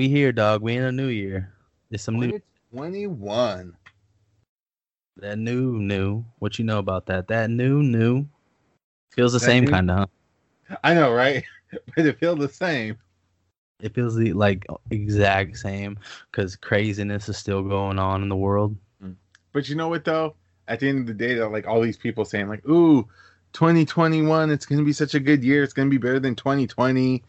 We here, dog. We in a new year. It's some new Twenty one. that new new. What you know about that? That new new feels the That same kind of. Huh? I know, right? but it feels the same. It feels the, like exact same because craziness is still going on in the world. Mm. But you know what though? At the end of the day, though, like all these people saying, like, "Ooh, 2021, it's gonna be such a good year. It's gonna be better than 2020."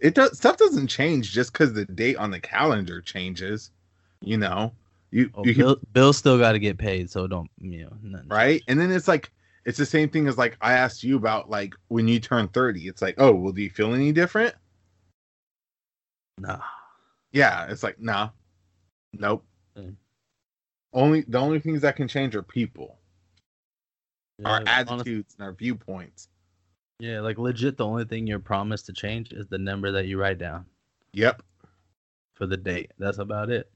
It does stuff doesn't change just because the date on the calendar changes. You know, you, Oh, you can- Bill, Bill still got to get paid, so don't you know? nothing right? And then it's like it's the same thing as like I asked you about like when you turn 30. It's like, oh, well, do you feel any different? Nah. Yeah, it's like, nah, nope. Mm. Only the only things that can change are people, our Yeah, honest- attitudes, and our viewpoints. Yeah, like legit, the only thing you're promised to change is the number that you write down Yep. for the date. That's about it.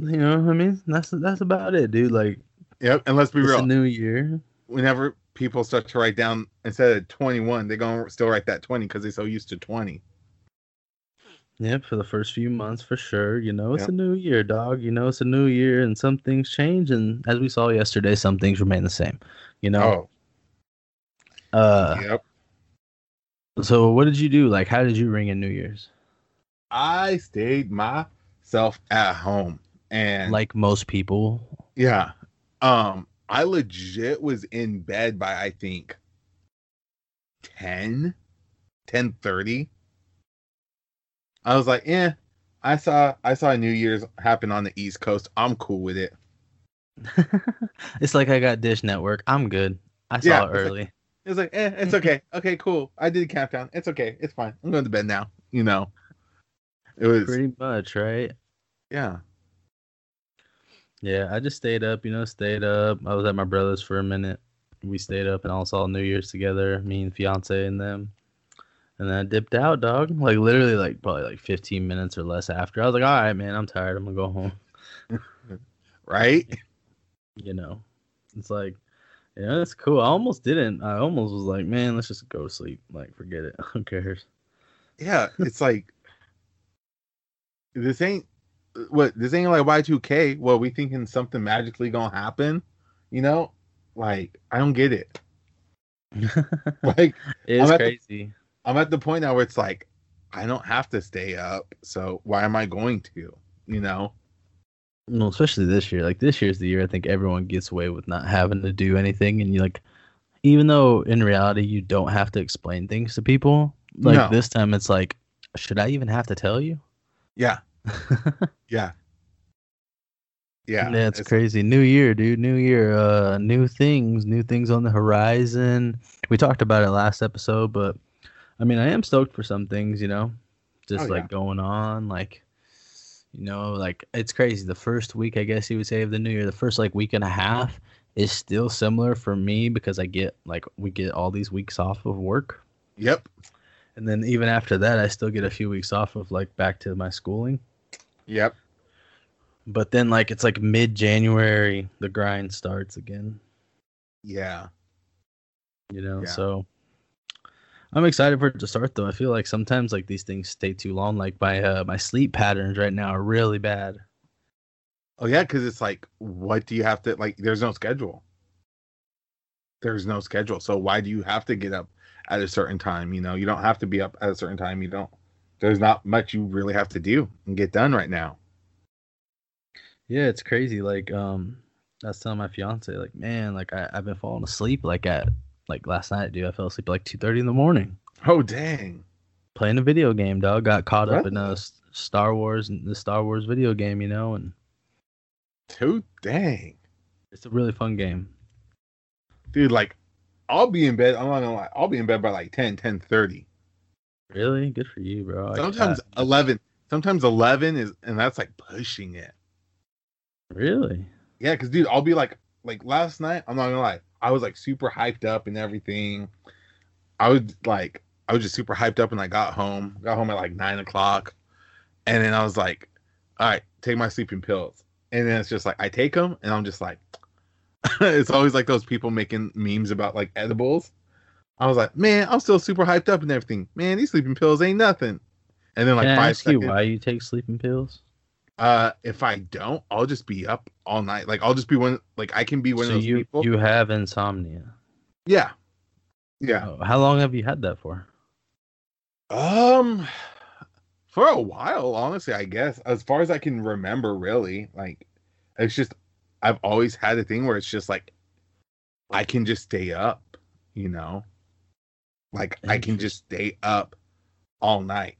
You know what I mean? That's that's about it, dude. Like Yep. And let's be it's real. a new year. Whenever people start to write down instead of 21, they're gonna still write that 20 because they're so used to 20. Yep, for the first few months for sure. You know, it's Yep. a new year, dog. You know, it's a new year and some things change and as we saw yesterday, some things remain the same. You know? Oh, Uh yep. so what did you do? Like how did you ring in New Year's? I stayed myself at home and Like most people. Yeah. Um, I legit was in bed by I think 10, 10 30. I was like, yeah, I saw I saw New Year's happen on the East Coast. I'm cool with it. it's like I got Dish Network. I'm good. I saw Yeah, it it's like- early. It was like, eh, it's okay. Okay, cool. I did a countdown. It's okay. It's fine. I'm going to bed now. You know. It was Pretty much, right? yeah. Yeah, I just stayed up, you know, stayed up. I was at my brother's for a minute. We stayed up and all saw New Year's together, me and fiance and them. And then I dipped out, dog. Like literally like probably like 15 minutes or less after. I was like, all right, man, I'm tired. I'm gonna go home. Right? You know. It's like, yeah, that's cool. I almost didn't. I almost was like, man, let's just go to sleep. Like, forget it. Who cares? Yeah, it's like this ain't what this ain't like Y2K. Well, we thinking something magically gonna happen, you know? Like I don't get it. Like it's I'm the- crazy. I'm at the point now where it's like I don't have to stay up, so why am I going to? You know? No, especially this year. Like this year's the year I think everyone gets away with not having to do anything, and you like, even though in reality you don't have to explain things to people. Like No. this time, it's like, should I even have to tell you? Yeah, yeah, yeah. Yeah, it's, crazy. New year, dude. New year. Uh, new things. New things on the horizon. We talked about it last episode, but I mean, I am stoked for some things. You know, just Oh, like yeah. going on, like. You know, like it's crazy. The first week, I guess you would say, of the new year, the first like week and a half is still similar for me because I get like we get all these weeks off of work, Yep. and then even after that, I still get a few weeks off of like back to my schooling. Yep. But then like it's like mid January, the grind starts again. Yeah. you know Yeah. so i'm excited for it to start though i feel like sometimes like these things stay too long like my uh my sleep patterns right now are really bad Oh yeah, because it's like, what do you have to like? There's no schedule. There's no schedule, so why do you have to get up at a certain time? You know, you don't have to be up at a certain time. You don't. There's not much you really have to do and get done right now. yeah it's crazy like um i was telling my fiance like man like I, i've been falling asleep like at like last night dude i fell asleep at like 2.30 in the morning Oh dang! playing a video game dog got caught up in a star wars the star wars video game you know and Too dang, it's a really fun game dude. Like, I'll be in bed. I'm not gonna lie. I'll be in bed by like 10, 10 30. really good for you bro Sometimes can't- 11. Sometimes 11 is, and that's like pushing it. really Yeah, because dude, I'll be like, like last night. I'm not gonna lie, I was like super hyped up and everything. I was like, I was just super hyped up, and I got home. Got home at like nine o'clock, and then I was like, all right, take my sleeping pills. And then it's just like I take them, and I'm just like, it's always like those people making memes about like edibles. I was like, man, I'm still super hyped up and everything. Man, these sleeping pills ain't nothing. and then like Can I five ask you seconds. why you take sleeping pills? Uh, if I don't, I'll just be up all night. Like I'll just be one. Like I can be one So of those you people. you have insomnia. yeah, yeah. Oh, how long have you had that for? Um, for a while, honestly, I guess as far as I can remember, really, like it's just I've always had a thing where it's just like I can just stay up, you know, like I can just stay up all night,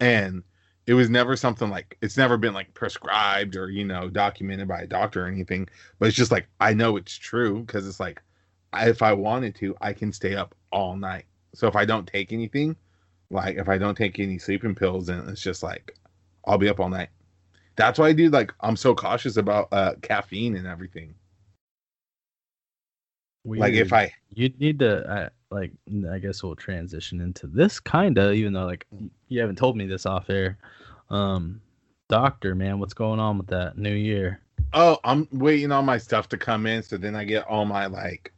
and it was never something like it's never been like prescribed or you know documented by a doctor or anything, but it's just like I know it's true because it's like if I wanted to, I can stay up all night. So if I don't take anything, like if I don't take any sleeping pills, then it's just like I'll be up all night. That's why I do like I'm so cautious about uh caffeine and everything. Like if I you need to uh, like I guess we'll transition into this kinda, even though like you haven't told me this off air. Um, doctor, man, what's going on with that new year? oh I'm waiting on my stuff to come in, so then I get all my like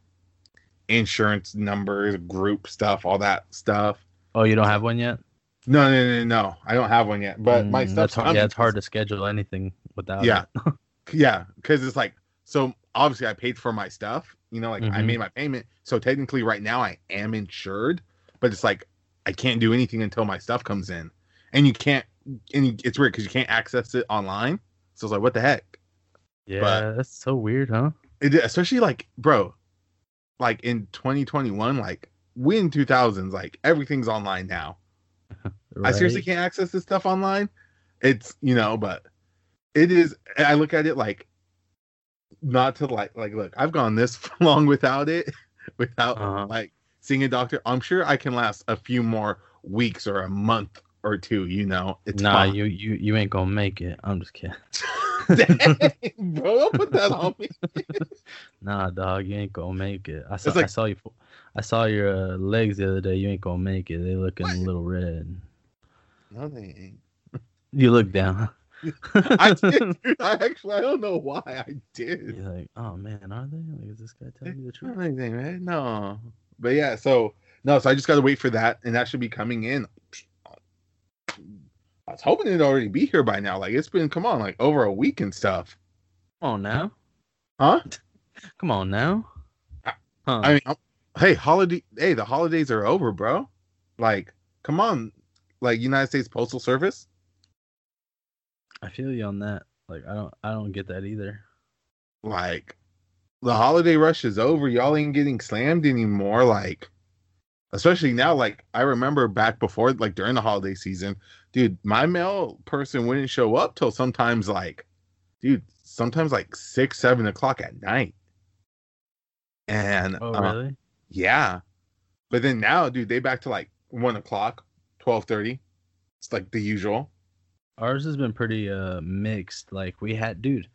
insurance numbers, group stuff, all that stuff. Oh, you don't have one yet? No, no, no, no. I don't have one yet, but my Mm, stuff's that's hard. Yeah, it's hard to schedule anything without. Yeah. it. Yeah, because it's like so obviously I paid for my stuff, you know, like I Mhm. made my payment. So technically right now I am insured, but it's like I can't do anything until my stuff comes in. And you can't and it's weird because you can't access it online. So it's like what the heck? yeah, but that's so weird, huh? It, especially like, bro, like in 2021, like we in 2000s, like everything's online now. I seriously can't access this stuff online. It's you know, but it is. I look at it like not to like like look. I've gone this long without it, without Uh-huh. like seeing a doctor. I'm sure I can last a few more weeks or a month or two. You know, it's Nah, fine. you you you ain't gonna make it. I'm just kidding. Dang, bro, don't put that on me. Nah, dog, you ain't gonna make it. I saw like- I saw you. I saw your uh, legs the other day. You ain't gonna make it. They looking a little red. No, they ain't. You look down. I did. dude. I actually I don't know why I did. You're like, oh man, are they? Like, is this guy telling me the truth? Anything, right? No. But yeah, so no, so I just gotta wait for that, and that should be coming in. I was hoping it'd already be here by now. Like it's been come on, like over a week and stuff. Come on now. Huh? Come on now. Huh. I mean, I'm- hey, holiday, hey, the holidays are over, bro. Like, come on, like United States Postal Service. I feel you on that. Like I don't I don't get that either. Like, the holiday rush is over. Y'all ain't getting slammed anymore. Like, especially now. Like, I remember back before, like during the holiday season, dude, my mail person wouldn't show up till sometimes like, dude, sometimes like six, seven o'clock at night. And Oh uh, really? yeah, but then now, dude, they back to like one o'clock, twelve thirty. It's like the usual. Ours has been pretty uh mixed. Like we had dude,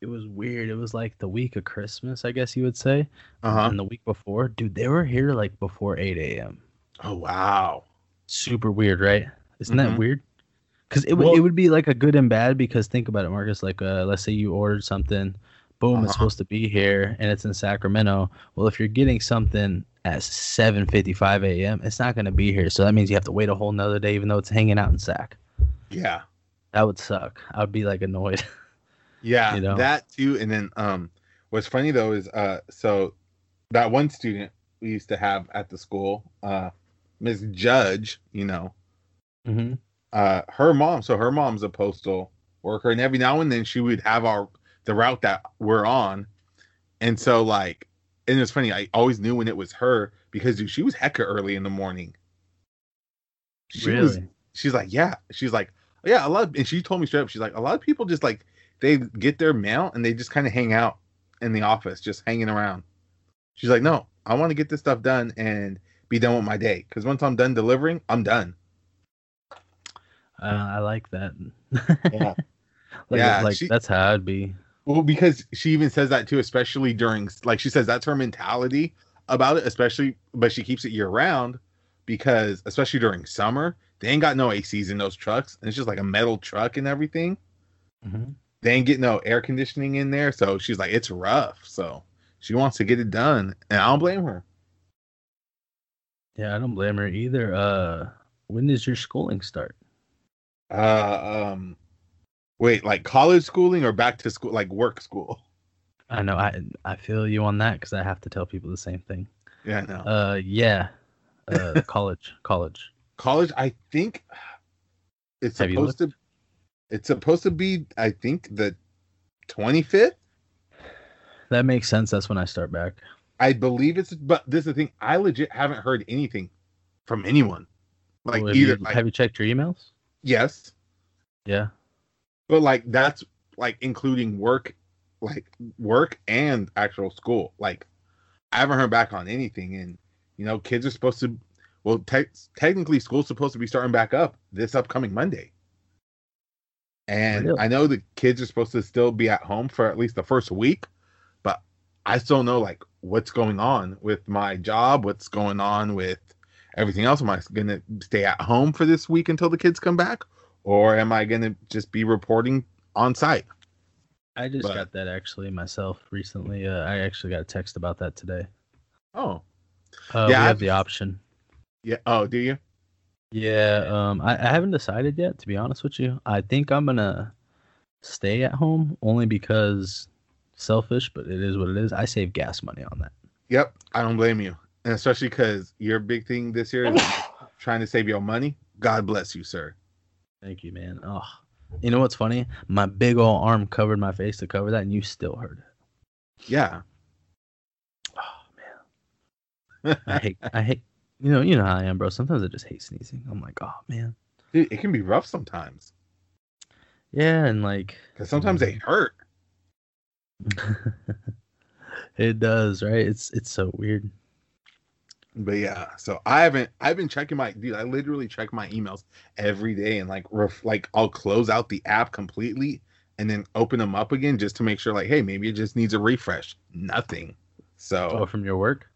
it was weird. It was like the week of Christmas, I guess you would say. Uh huh. And the week before, dude, they were here like before 8 a.m. Oh wow. Super weird, right? Isn't Mhm. that weird? Because it would Well- it would be like a good and bad. Because think about it, Marcus. Like, uh, let's say you ordered something, boom, Uh-huh. it's supposed to be here, and it's in Sacramento. Well, if you're getting something at 7:55 a.m., it's not gonna be here. So that means you have to wait a whole nother day, even though it's hanging out in Sac. Yeah. That would suck. I would be like annoyed. Yeah, you know? that too. And then um what's funny though is uh so that one student we used to have at the school, uh Miss Judge, you know, mm-hmm. uh her mom, so her mom's a postal worker, and every now and then she would have our the route that we're on. And so like and it's funny, I always knew when it was her because dude, she was hecka early in the morning. She was Really? she's like, yeah. She's like, yeah, a lot of, and she told me straight up, she's like, a lot of people just like they get their mail and they just kind of hang out in the office, just hanging around. She's like, no, I want to get this stuff done and be done with my day. Because once I'm done delivering, I'm done. Uh, I like that. Yeah. like, Yeah, like she- that's how I'd be. Well, because she even says that too, especially during like she says that's her mentality about it, especially but she keeps it year round because especially during summer, they ain't got no ACs in those trucks. And it's just like a metal truck and everything. Mhm. they ain't get no air conditioning in there. So she's like, it's rough. So she wants to get it done. And I don't blame her. Yeah, I don't blame her either. Uh, when does your schooling start? Uh, um, wait, like college schooling or back to school, like work school? I know. I I feel you on that because I have to tell people the same thing. Yeah, no. Uh, yeah. Uh, college, college. College, I think it's Have supposed to. It's supposed to be, I think, the twenty fifth. That makes sense. That's when I start back. I believe it's, but this is the thing. I legit haven't heard anything from anyone. Like Well, have either, you, like, have you checked your emails? yes, Yeah. but like that's like including work, like work and actual school. Like I haven't heard back on anything, and you know, kids are supposed to. Well, te- technically, school's supposed to be starting back up this upcoming Monday. And Really? I know the kids are supposed to still be at home for at least the first week, but I still know like what's going on with my job, what's going on with everything else. Am I going to stay at home for this week until the kids come back, or am I going to just be reporting on site? I just But- got that actually myself recently. Uh, I actually got a text about that today. Oh, Uh, Yeah, we I've- have the option. Yeah. Oh, do you? Yeah. Um, I, I haven't decided yet. To be honest with you, I think I'm gonna stay at home only because selfish, but it is what it is. I save gas money on that. Yep. I don't blame you, and especially because your big thing this year is trying to save your money. God bless you, sir. Thank you, man. Oh, you know what's funny? My big old arm covered my face to cover that, and you still heard it. Yeah. Oh man, I hate. I hate. You know. You know how I am, bro. Sometimes I just hate sneezing. I'm like, oh man. Dude, it can be rough sometimes Yeah, and like because sometimes they mm. hurt. it does, right? It's it's so weird. But yeah, so I haven't. I've been checking my dude. I literally check my emails every day and like ref, like I'll close out the app completely and then open them up again just to make sure like, hey, maybe it just needs a refresh. Nothing. So Oh, from your work?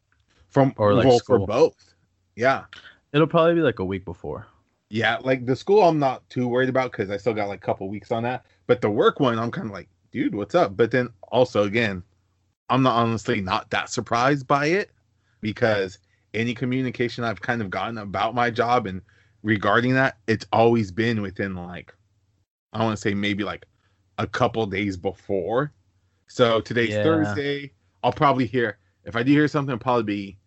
from or, like, well, for both. Yeah. It'll probably be like a week before. Yeah, like the school, I'm not too worried about because I still got like a couple weeks on that. But the work one, I'm kind of like, dude, what's up? But then also, again, I'm not honestly not that surprised by it because any communication I've kind of gotten about my job and regarding that, it's always been within like, I want to say maybe like a couple days before. So today's Yeah. Thursday. I'll probably hear, if I do hear something, probably be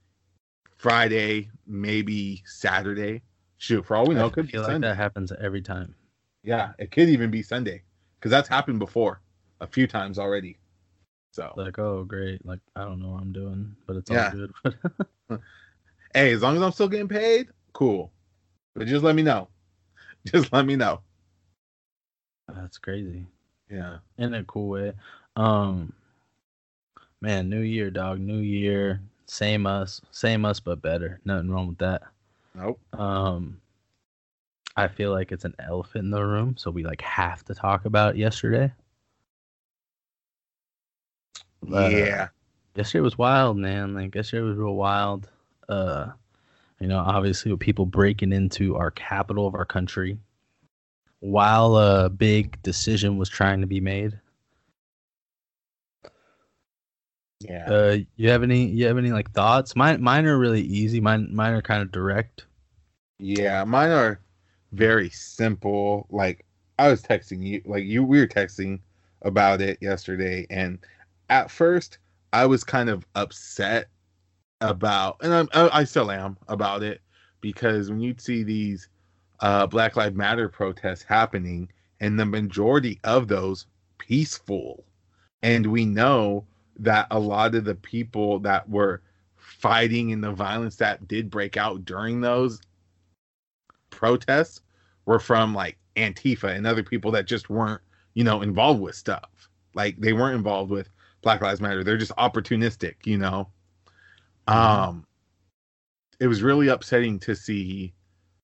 Friday, maybe Saturday. Shoot, for all we know, I could be feel like Sunday. that happens every time. Yeah, it could even be Sunday because that's happened before a few times already. So, Like, oh great, like I don't know what I'm doing, but it's Yeah. all good. hey, as long as I'm still getting paid, cool. But just let me know. Just let me know. That's crazy. Yeah. In a cool way. Um man, new year, dog, new year. Same us. Same us but better. Nothing wrong with that. Nope. Um I feel like it's an elephant in the room, so we like have to talk about yesterday. Uh, yeah. yesterday was wild, man. Like yesterday was real wild. Uh, you know, obviously with people breaking into our capital of our country while a big decision was trying to be made. Yeah. Uh, you have any? You have any like thoughts? Mine, mine are really easy. Mine, mine are kind of direct. Yeah. Mine are very simple. Like I was texting you, like you, we were texting about it yesterday, and at first I was kind of upset about, and I'm, I, I still am about it because when you see these uh, Black Lives Matter protests happening, and the majority of those peaceful, and we know that a lot of the people that were fighting in the violence that did break out during those protests were from like Antifa and other people that just weren't, you know, involved with stuff. Like they weren't involved with Black Lives Matter. They're just opportunistic, you know. Um it was really upsetting to see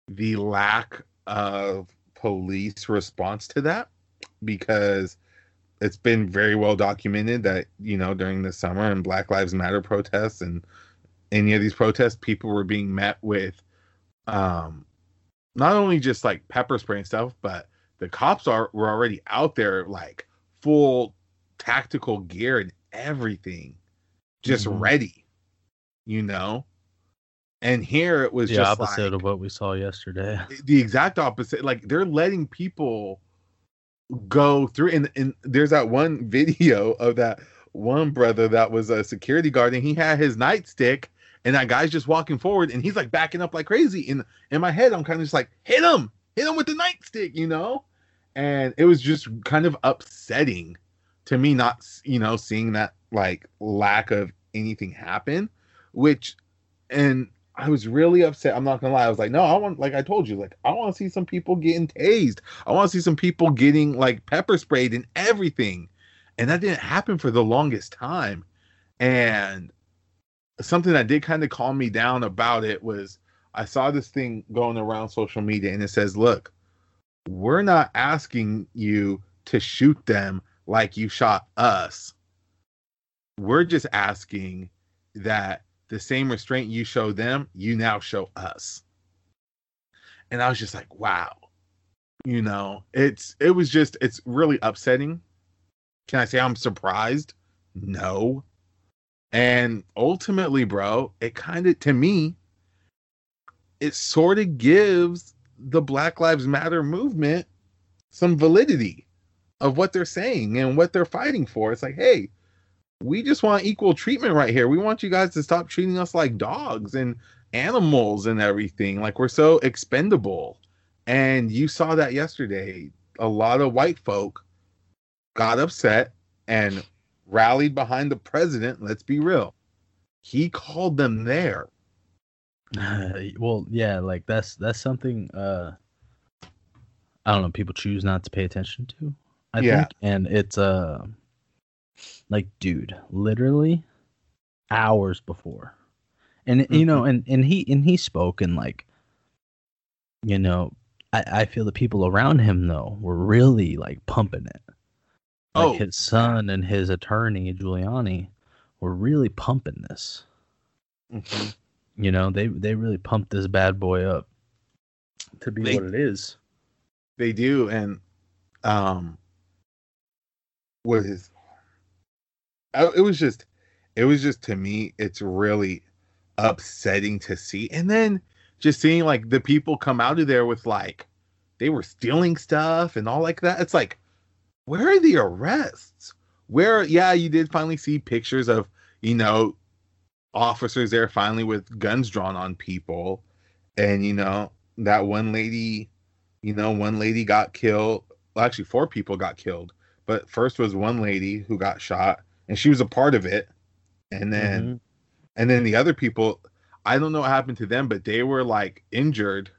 the lack of police response to that because it's been very well documented that, you know, during the summer and Black Lives Matter protests and any of these protests, people were being met with um not only just like pepper spray and stuff, but the cops are were already out there like full tactical gear and everything, just Mhm. ready, you know. And here it was the just opposite like, of what we saw yesterday. the exact opposite. Like they're letting people go through and, and there's that one video of that one brother that was a security guard and he had his nightstick and that guy's just walking forward and he's like backing up like crazy. And in my head, I'm kind of just like, hit him, hit him with the nightstick, you know? And it was just kind of upsetting to me not, you know, seeing that like lack of anything happen, which, and I was really upset. I'm not gonna lie. I was like, no, I want, like I told you, like I want to see some people getting tased. I want to see some people getting like pepper sprayed and everything, and that didn't happen for the longest time. And something that did kind of calm me down about it was I saw this thing going around social media, and it says, look, we're not asking you to shoot them like you shot us. We're just asking that the same restraint you show them, you now show us. And I was just like, wow. You know, it's it was just it's really upsetting. Can I say I'm surprised? No. And ultimately, bro, it kind of to me it sort of gives the Black Lives Matter movement some validity of what they're saying and what they're fighting for. It's like, hey, we just want equal treatment right here. We want you guys to stop treating us like dogs and animals and everything. Like we're so expendable. And you saw that yesterday. A lot of white folk got upset and rallied behind the president. Let's be real. He called them there. well, yeah, like that's that's something uh I don't know, people choose not to pay attention to. I Yeah. think and it's uh like dude, literally hours before. And you know, and and he and he spoke and like you know, I I feel the people around him though were really like pumping it. Like Oh, his son and his attorney Giuliani were really pumping this. Mhm. You know, they they really pumped this bad boy up to be They- what it is. They do, and um? I- It was just, it was just to me, it's really upsetting to see, and then just seeing like the people come out of there with like they were stealing stuff and all like that. It's like, where are the arrests? Where? Yeah, you did finally see pictures of you know officers there finally with guns drawn on people, and you know that one lady you know, one lady got killed. Well, actually, four people got killed. But first was one lady who got shot, and she was a part of it. And then, Mhm. and then the other people, I don't know what happened to them, but they were like injured.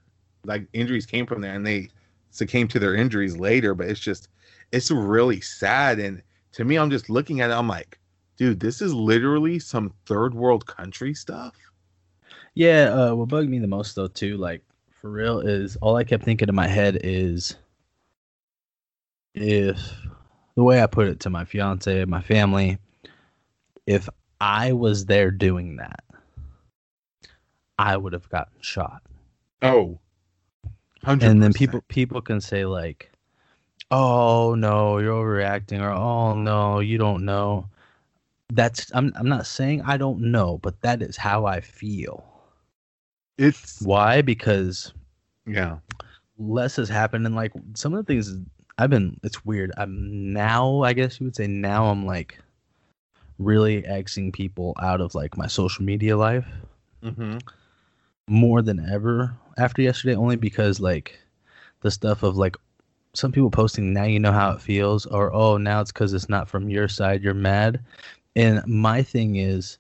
Like injuries came from there, and they succumbed to their injuries later. But it's just, it's really sad. And to me, I'm just looking at it. I'm like, dude, this is literally some third world country stuff. Yeah, uh, what bugged me the most though too, like for real, is all I kept thinking in my head is if the way I put it to my fiance, my family, if I was there doing that, I would have gotten shot. Oh, 100 and then people people can say like oh no you're overreacting or oh no you don't know. That's i'm i'm not saying i don't know but that is how i feel. It's why? Because yeah, less has happened and like some of the things i've been it's weird. I'm now i guess you would say now i'm like really exiting people out of like my social media life. Mm-hmm. more than ever after yesterday only because like the stuff of like some people posting now you know how it feels or oh now it's because it's not from your side you're mad. And my thing is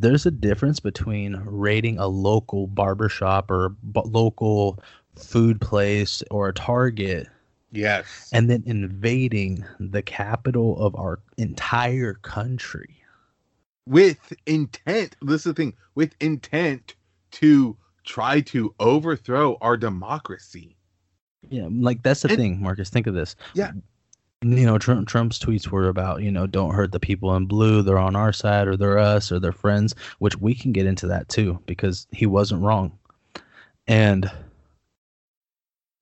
there's a difference between raiding a local barbershop or b- local food place or a target yes, and then invading the capital of our entire country with intent this is the thing with intent to try to overthrow our democracy Yeah, like that's the And- thing, Marcus. Think of this. Yeah. You know, Trump, Trump's tweets were about, you know, don't hurt the people in blue. They're on our side, or they're us, or they're friends. Which we can get into that too, because he wasn't wrong. And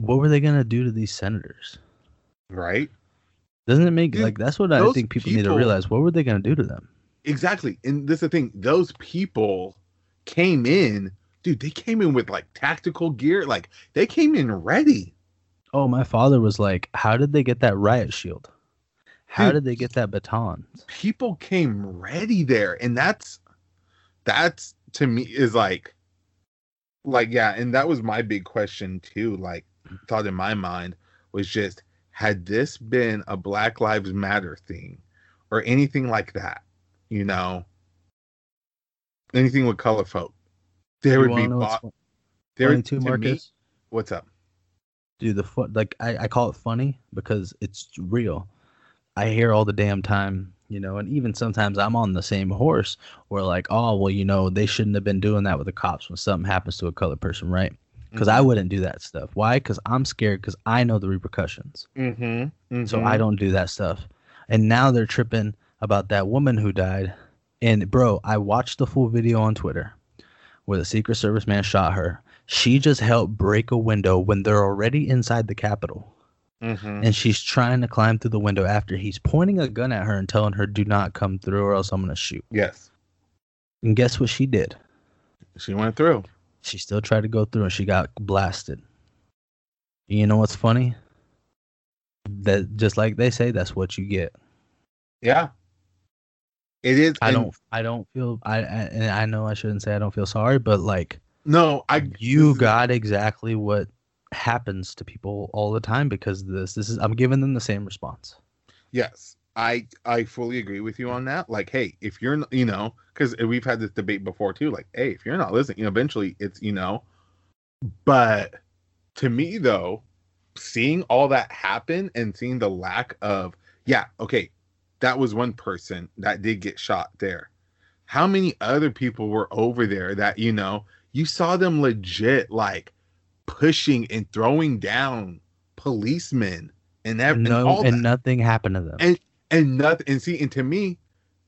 what were they gonna do to these senators? right Doesn't it make Dude, like that's what I think people, need to realize? What were they gonna do to them? exactly and this is the thing those people came in dude, they came in with like tactical gear. Like they came in ready. Oh, my father was like, "How did they get that riot shield? How Dude. did they get that baton?" People came ready there, and that's that's to me is like like yeah, and that was my big question too. Like thought in my mind was just had this been a Black Lives Matter thing or anything like that, you know, anything with color folk, there You would be bought, there would to me- what's up? Dude, the fu- like I, I call it funny because it's real. I hear all the damn time, you know, and even sometimes I'm on the same horse where like, oh well, you know, they shouldn't have been doing that with the cops when something happens to a colored person, right? Because I wouldn't do that stuff. Why? Because I'm scared because I know the repercussions. Mm-hmm. So I don't do that stuff. And now they're tripping about that woman who died. And bro, I watched the full video on Twitter where the Secret Service man shot her. She just helped break a window when they're already inside the Capitol. Mm-hmm. And she's trying to climb through the window after he's pointing a gun at her and telling her, do not come through or else I'm going to shoot. Yes, And guess what she did? she went through. She still tried to go through and she got blasted. You know what's funny? That just like they say, that's what you get. Yeah, it is. I don't. I don't feel. I, I and I know I shouldn't say I don't feel sorry, but like No, I. you got exactly what happens to people all the time because of this. This is. I'm giving them the same response. Yes, I I fully agree with you on that. Like, hey, if you're you know, because we've had this debate before too. Like, hey, if you're not listening, you know, eventually it's you know. But to me though, seeing all that happen and seeing the lack of yeah, okay, that was one person that did get shot there. How many other people were over there that you know you saw them legit like pushing and throwing down policemen and, ev- And and no, and that nothing happened to them. And- and nothing and see and to me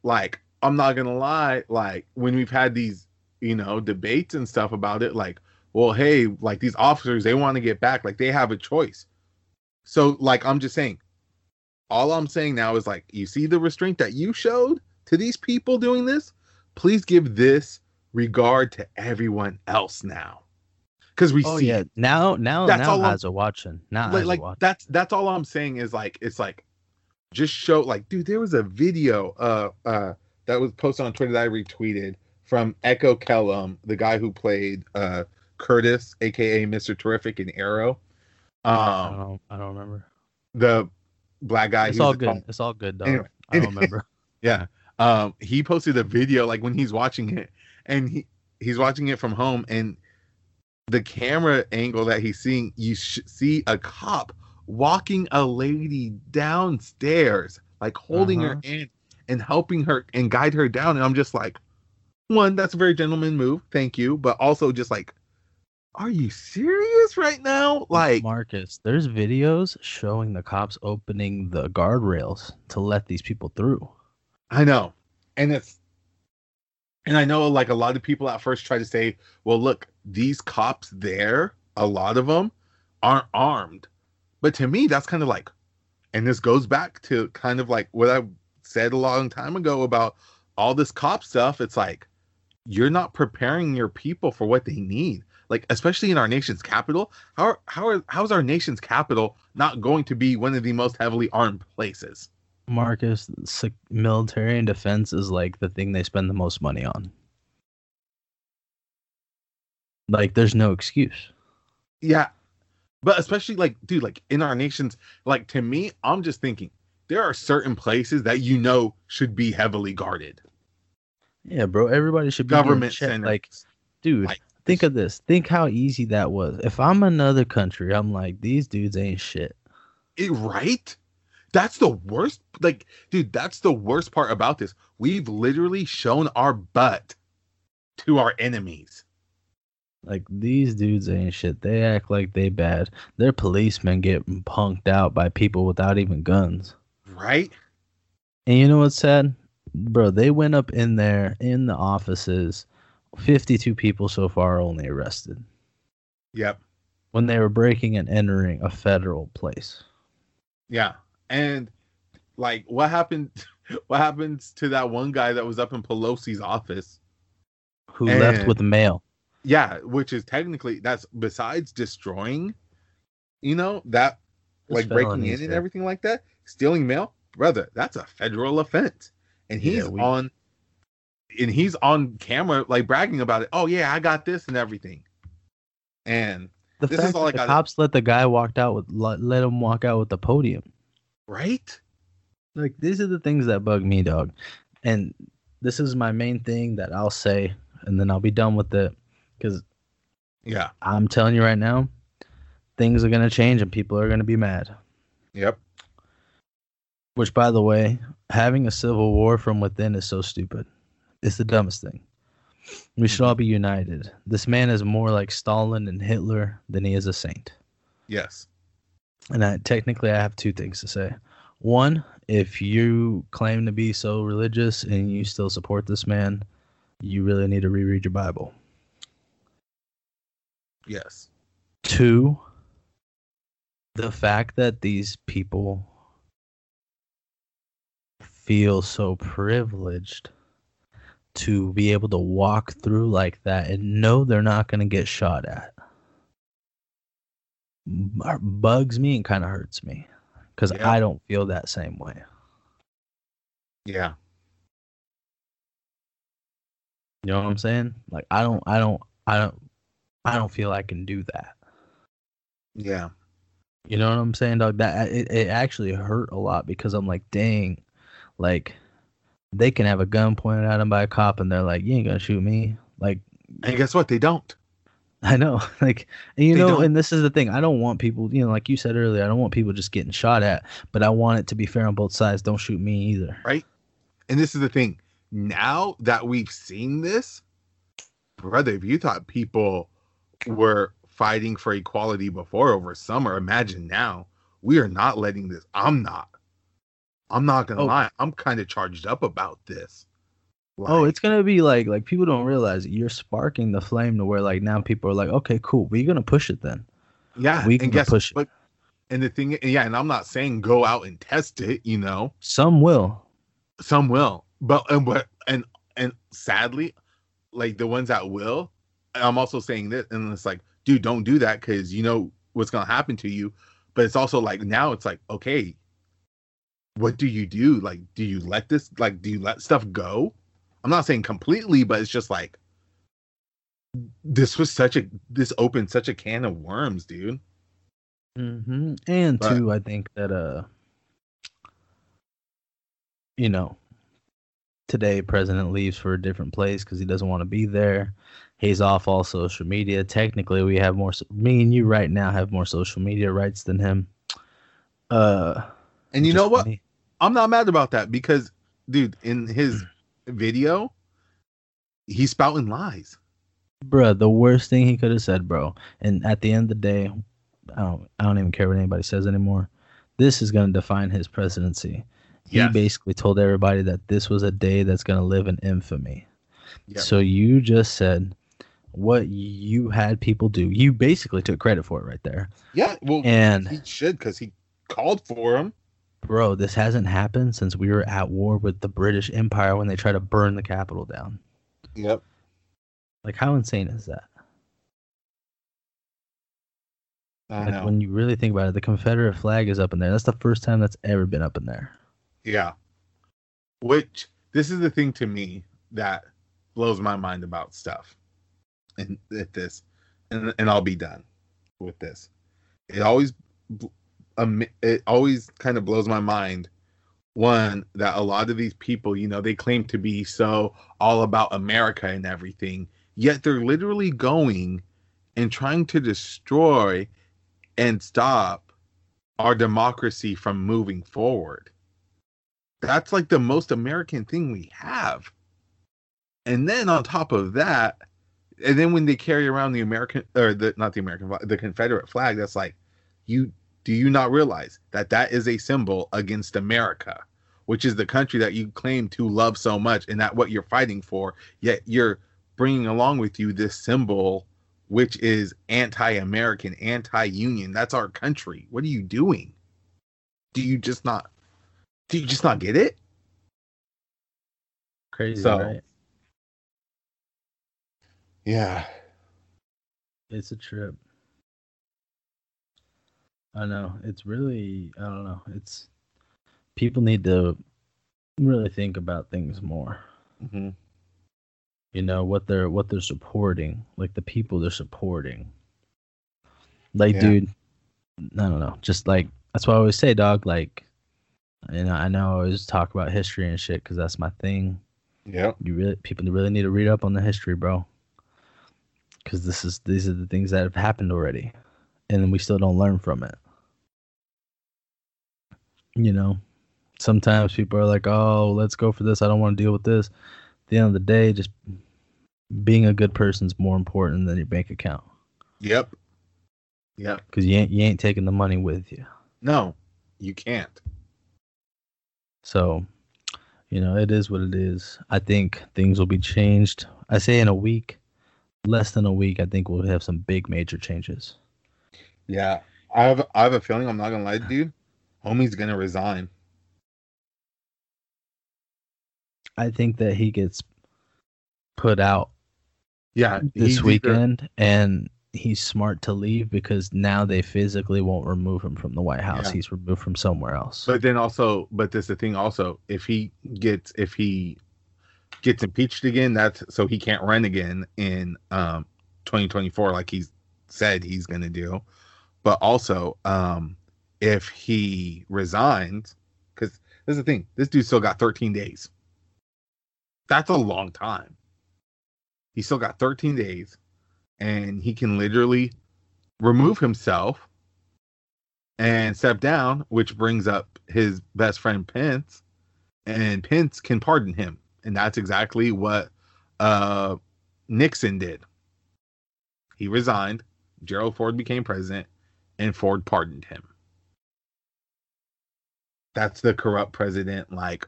like i'm not gonna lie like when we've had these you know debates and stuff about it like well hey like these officers they want to get back like they have a choice so like i'm just saying all i'm saying now is like you see the restraint that you showed to these people doing this please give this regard to everyone else now because we oh see yeah, now now That's now all I'm- eyes are watching. Now like, like watching. that's that's all I'm saying is like it's like just show like dude there was a video uh uh that was posted on Twitter that I retweeted from Echo Kellum the guy who played uh Curtis aka Mr. Terrific in Arrow I um don't. I don't remember. the black guy It's all good. It's all good, dog. Anyway, I don't remember. yeah um he posted a video like when he's watching it and he he's watching it from home and the camera angle that he's seeing you sh- see a cop walking a lady downstairs like holding her Uh-huh. hand and helping her and guide her down and i'm just like one that's a very gentleman move thank you but also just like are you serious right now like Marcus, there's videos showing the cops opening the guardrails to let these people through. I know. And it's and I know like a lot of people at first try to say, well, look, these cops there, a lot of them aren't armed. But to me, that's kind of like, and this goes back to kind of like what I said a long time ago about all this cop stuff. It's like, you're not preparing your people for what they need. Like, especially in our nation's capital, how how are, how's our nation's capital not going to be one of the most heavily armed places? Marcus, military and defense is like the thing they spend the most money on. Like, there's no excuse. Yeah. But especially like, dude, like in our nations, like to me, I'm just thinking there are certain places that you know should be heavily guarded. Yeah, bro. Everybody should be Government checked. centers. Like, dude, Like, think of this. Think how easy that was. If I'm another country, I'm like, these dudes ain't shit. it, right? That's the worst. Like, dude, that's the worst part about this. We've literally shown our butt to our enemies. Like these dudes ain't shit. They act like they bad. Their policemen get punked out by people without even guns. Right? And you know what's sad? Bro, they went up in there in the offices. 52 people so far only arrested Yep. when they were breaking and entering a federal place. Yeah. And like what happened what happens to that one guy that was up in Pelosi's office? Who left And- with mail. Yeah, which is technically that's besides destroying, you know, that like breaking in and everything like that, stealing mail, brother, that's a federal offense. And Yeah, he's we- on and he's on camera like bragging about it. Oh yeah, I got this and everything. And The This is all that I the got- cops let the guy walked out with let, let him walk out with the podium. right? Like these are the things that bug me, dog. And this is my main thing that I'll say, and then I'll be done with it. Because Yeah. I'm telling you right now, things are gonna change and people are gonna be mad. Yep. Which, by the way, having a civil war from within is so stupid. It's the dumbest thing. We should all be united. This man is more like Stalin and Hitler than he is a saint. Yes. And I, technically, I have two things to say. One, if you claim to be so religious and you still support this man, you really need to reread your Bible. Yes. Two, the fact that these people feel so privileged to be able to walk through like that and know they're not going to get shot at bugs me and kind of hurts me because Yeah. I don't feel that same way. Yeah. You know what I'm saying? Like I don't, I don't, I don't, I don't feel I can do that. Yeah. You know what I'm saying, dog? That it, it actually hurt a lot because I'm like, dang, like they can have a gun pointed at them by a cop and they're like, you ain't gonna shoot me. Like And guess what? They don't. I know, like and you They know, don't. and this is the thing. I don't want people, you know, like you said earlier, I don't want people just getting shot at, but I want it to be fair on both sides. Don't shoot me either. Right. And this is the thing. Now that we've seen this, brother, if you thought people were fighting for equality before over summer, imagine now. We are not letting this. I'm not. I'm not gonna Oh. lie. I'm kind of charged up about this. Oh, it's gonna be like like people don't realize you're sparking the flame to where like now people are like, okay, cool, we're gonna push it then. yeah. we can guess push it. but and the thing, yeah, and I'm not saying go out and test it. You know, Some will. some will, but and but and and sadly, like the ones that will, I'm also saying this, and it's like, dude, don't do that because you know what's gonna happen to you. But it's also like now it's like, okay, what do you do? Like, do you let this like do you let stuff go? I'm not saying completely, but it's just like this was such a this opened such a can of worms, dude. hmm And But- two, I think that uh, you know, today president leaves for a different place because he doesn't want to be there. He's off all social media. Technically, we have more. so- Me and you right now have more social media rights than him. Uh, And you know what? funny. I'm not mad about that because, dude, in his video, he's spouting lies. Bruh, the worst thing he could have said, bro. And at the end of the day, I don't I don't even care what anybody says anymore. This is gonna define his presidency. He Yes. basically told everybody that this was a day that's gonna live in infamy. Yeah. So you just said what you had people do. You basically took credit for it right there. Yeah, well, And he should because he called for him. bro, this hasn't happened since we were at war with the British Empire when they tried to burn the Capitol down. Yep. Like how insane is that? I Like know. when you really think about it, the Confederate flag is up in there. That's the first time that's ever been up in there. Yeah. Which this is the thing to me that blows my mind about stuff. And at this, and and I'll be done with this. It always, um, it always kind of blows my mind. One that a lot of these people, you know, they claim to be so all about America and everything, yet they're literally going and trying to destroy and stop our democracy from moving forward. That's like the most American thing we have. And then on top of that, and then when they carry around the American or the not the American flag, the Confederate flag, that's like, you do you not realize that that is a symbol against America, which is the country that you claim to love so much, and that what you're fighting for. Yet you're bringing along with you this symbol, which is anti-American, anti-union. That's our country. What are you doing? Do you just not? Do you just not get it? Crazy, So- right? Yeah. It's a trip. I know. It's really I don't know. It's people need to really think about things more. Mm-hmm. You know what they're what they're supporting, like the people they're supporting. Like, Yeah. dude, I don't know. Just like that's why I always say, dog. Like, you know, I know I always talk about history and shit because that's my thing. Yeah. You really people really need to read up on the history, bro. Because this is these are the things that have happened already, and we still don't learn from it. You know, sometimes people are like, "Oh, let's go for this. I don't want to deal with this." At the end of the day, just being a good person is more important than your bank account Yep. Yep. because you ain't you ain't taking the money with you. No, you can't. So, you know, it is what it is. I think things will be changed. I say in a week, less than a week, I think we'll have some big major changes. Yeah. I have I have a feeling I'm not gonna lie, dude. Homie's gonna resign. I think that he gets put out Yeah. this he's either- weekend and he's smart to leave because now they physically won't remove him from the White House. Yeah. He's removed from somewhere else. But then also, but this the thing also, if he gets if he gets impeached again, that's so he can't run again in um 2024 like he's said he's gonna do. But also, um if he resigns, because this is the thing, this dude still got 13 days. That's a long time. He still got 13 days, and he can literally remove himself and step down, which brings up his best friend Pence, and Pence can pardon him, and that's exactly what uh, Nixon did. He resigned, Gerald Ford became president, and Ford pardoned him. That's the corrupt president like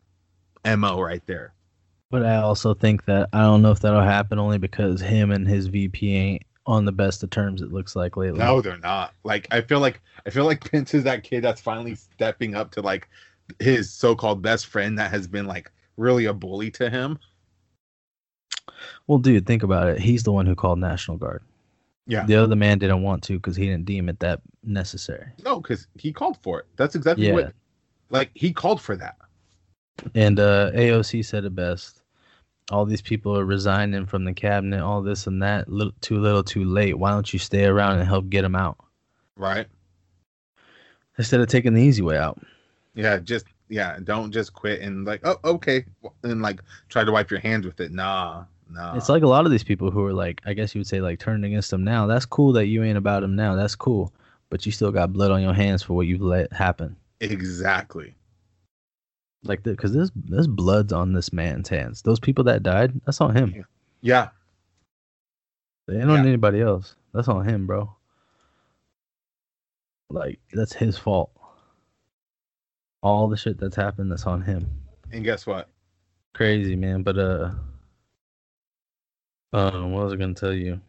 mo right there. But I also think that I don't know if that'll happen only because him and his VP ain't on the best of terms. It looks like lately. No, they're not. Like I feel like I feel like Pence is that kid that's finally stepping up to like his so-called best friend that has been like really a bully to him. Well, dude, think about it. He's the one who called National Guard. Yeah. The other man didn't want to because he didn't deem it that necessary. No, because he called for it. That's exactly Yeah. what like he called for that. And uh, AOC said it best. All these people are resigning from the cabinet, all this and that. Little, too little, too late. Why don't you stay around and help get them out Right. instead of taking the easy way out? Yeah, just yeah, don't just quit and like, oh okay, and like try to wipe your hands with it. Nah, nah. It's like a lot of these people who are like, I guess you would say, like turning against them now. That's cool that you ain't about them now. That's cool, but you still got blood on your hands for what you've let happen. exactly. Like, because there's there's blood's on this man's hands. Those people that died, that's on him. Yeah. They ain't on Yeah. anybody else. That's on him, bro. Like, that's his fault. All the shit that's happened, that's on him. And guess what? Crazy, man. But uh, um, what was I gonna tell you?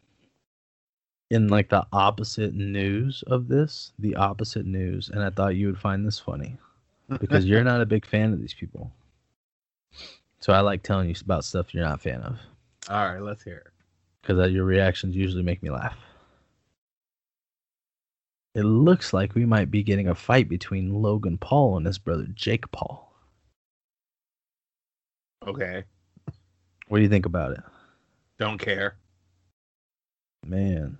In like the opposite news of this, the opposite news, and I thought you would find this funny because you're not a big fan of these people. So I like telling you about stuff you're not a fan of All right, let's hear it. because your reactions usually make me laugh. It looks like we might be getting a fight between Logan Paul and his brother Jake Paul. Okay. What do you think about it? Don't care. Man,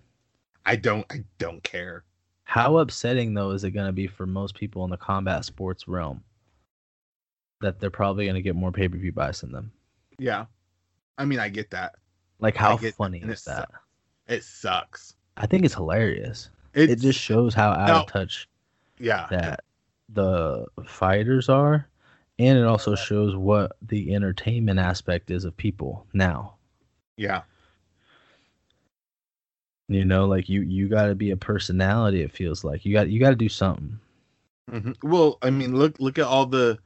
I don't I don't care. how upsetting though is it going to be for most people in the combat sports realm that they're probably going to get more pay-per-view buys than them? Yeah. I mean, I get that. Like how get funny is that? It sucks. I think it's hilarious. It's, it just shows how out No. of touch yeah. that the fighters are and it also shows what the entertainment aspect is of people now Yeah. you know like you you got to be a personality it feels like you got you got to do something hmm Well, I mean, look look at all the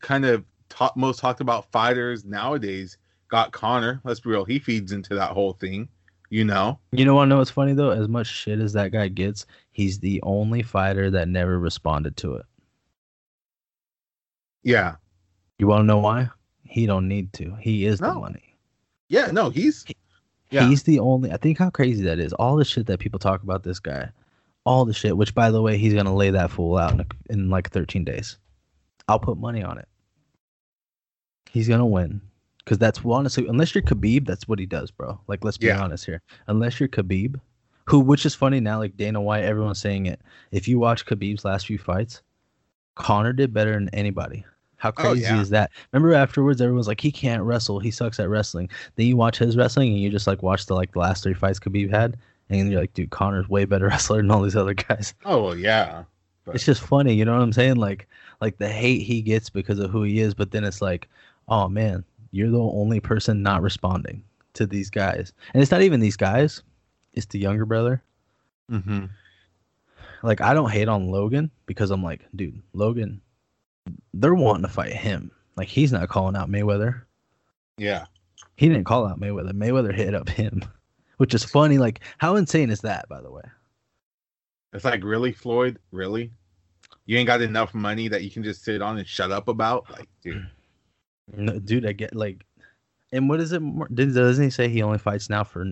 kind of top, most talked about fighters nowadays. Got Conor. Let's be real. He feeds into that whole thing. You know. you know what know what's funny though as much shit as that guy gets he's the only fighter that never responded to it Yeah. you want to know why he don't need to he is the No. money Yeah. No, he's Yeah. He's the only. I think how crazy that is. All the shit that people talk about this guy, all the shit. Which, by the way, he's gonna lay that fool out in, in like 13 days. I'll put money on it. He's gonna win because that's honestly, unless you're Khabib, that's what he does, bro. Like, let's be Yeah. honest here. Unless you're Khabib, who, which is funny now, like Dana White, everyone's saying it. If you watch Khabib's last few fights, Conor did better than anybody. How Oh, crazy yeah. is that? Remember afterwards, everyone's like, he can't wrestle. He sucks at wrestling. Then you watch his wrestling, and you just like watch the like the last three fights Khabib had, and you're like, dude, Conor's way better wrestler than all these other guys. Oh well, yeah. But- It's just funny, you know what I'm saying? Like, like the hate he gets because of who he is, but then it's like, oh man, you're the only person not responding to these guys, and it's not even these guys, it's the younger brother. Mhm. Like, I don't hate on Logan because I'm like, dude, Logan, they're wanting to fight him. Like, he's not calling out Mayweather. Yeah. He didn't call out Mayweather. Mayweather hit up him, which is funny. Like, how insane is that, by the way? It's like really, Floyd. Really, you ain't got enough money that you can just sit on and shut up about. Like, dude. No, dude, I get like, and what is it? more- Did, doesn't he say he only fights now for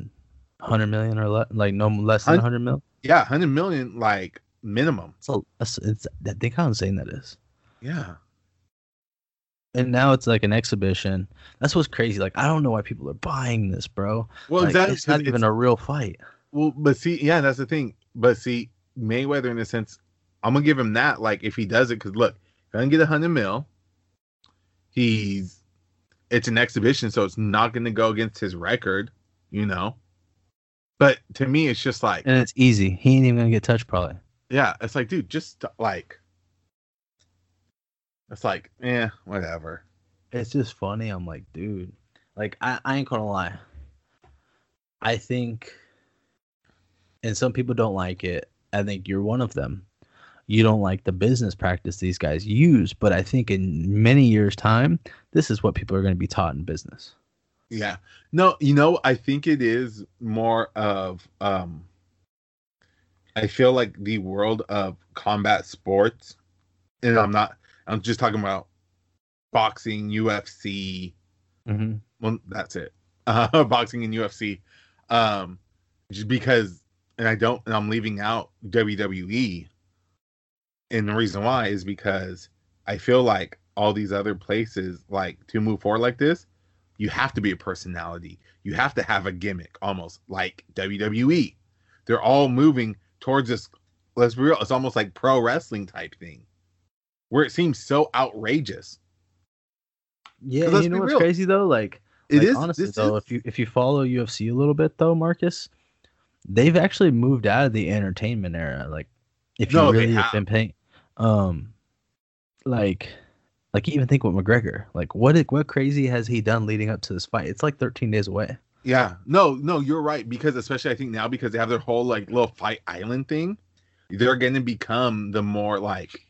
100 million or le- like no less than Hun- 100 mil? Yeah, hundred million like minimum. So it's, it's I think how insane that is. Yeah. And now it's like an exhibition. That's what's crazy. Like, I don't know why people are buying this, bro. Well, Like, exactly. It's not even a real fight. Well, but see, yeah, that's the thing. But see, Mayweather, in a sense, I'm gonna give him that. Like, if he does it, because look, he doesn't get a hundred mil. He's, it's an exhibition, so it's not gonna go against his record, you know. But to me, it's just like, And it's easy. He ain't even gonna get touched, probably. yeah, it's like, dude, just like, it's like, eh, whatever. It's just funny. I'm like, dude, like I, I ain't gonna lie. I think, and some people don't like it. I think you're one of them. You don't like the business practice these guys use, but I think in many years' time, this is what people are going to be taught in business. Yeah. No, you know, I think it is more of um I feel like the world of combat sports and I'm not I'm just talking about boxing, UFC, Mm-hmm. well that's it. Uh boxing and UFC. Um just because and I don't and I'm leaving out WWE. And the reason why is because I feel like all these other places like to move forward like this, you have to be a personality. You have to have a gimmick almost like WWE. They're all moving towards this let's be real, it's almost like pro wrestling type thing. Where it seems so outrageous. Yeah, you know what's real. crazy though? Like, It like, is honestly though. is- If you if you follow UFC a little bit though, Marcus, they've actually moved out of the entertainment era. Like, if you No, they really have. been paying, um, like, like even think with McGregor. Like, what what crazy has he done leading up to this fight? It's like 13 days away. Yeah, no, no, you're right. Because especially I think now because they have their whole like little fight island thing, they're gonna become the more like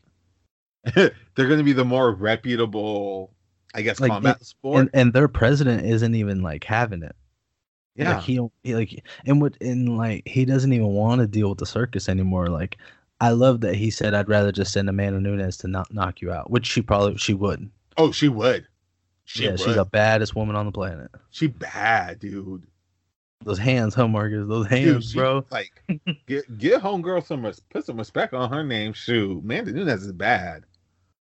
they're gonna be the more reputable, I guess, Like, combat sport. And and their president isn't even like having it. yeah, Like he, he like and what and like he doesn't even want to deal with the circus anymore. Like I love that he said I'd rather just send Amanda Nunes to not knock you out, which she probably she would. oh, she would. She yeah, would. she's the baddest woman on the planet. she bad, dude. Those hands, huh, Marcus? Those Dude, hands, she, bro. Like, get get homegirl some put some respect on her name. Shoot, Amanda Nunes is bad.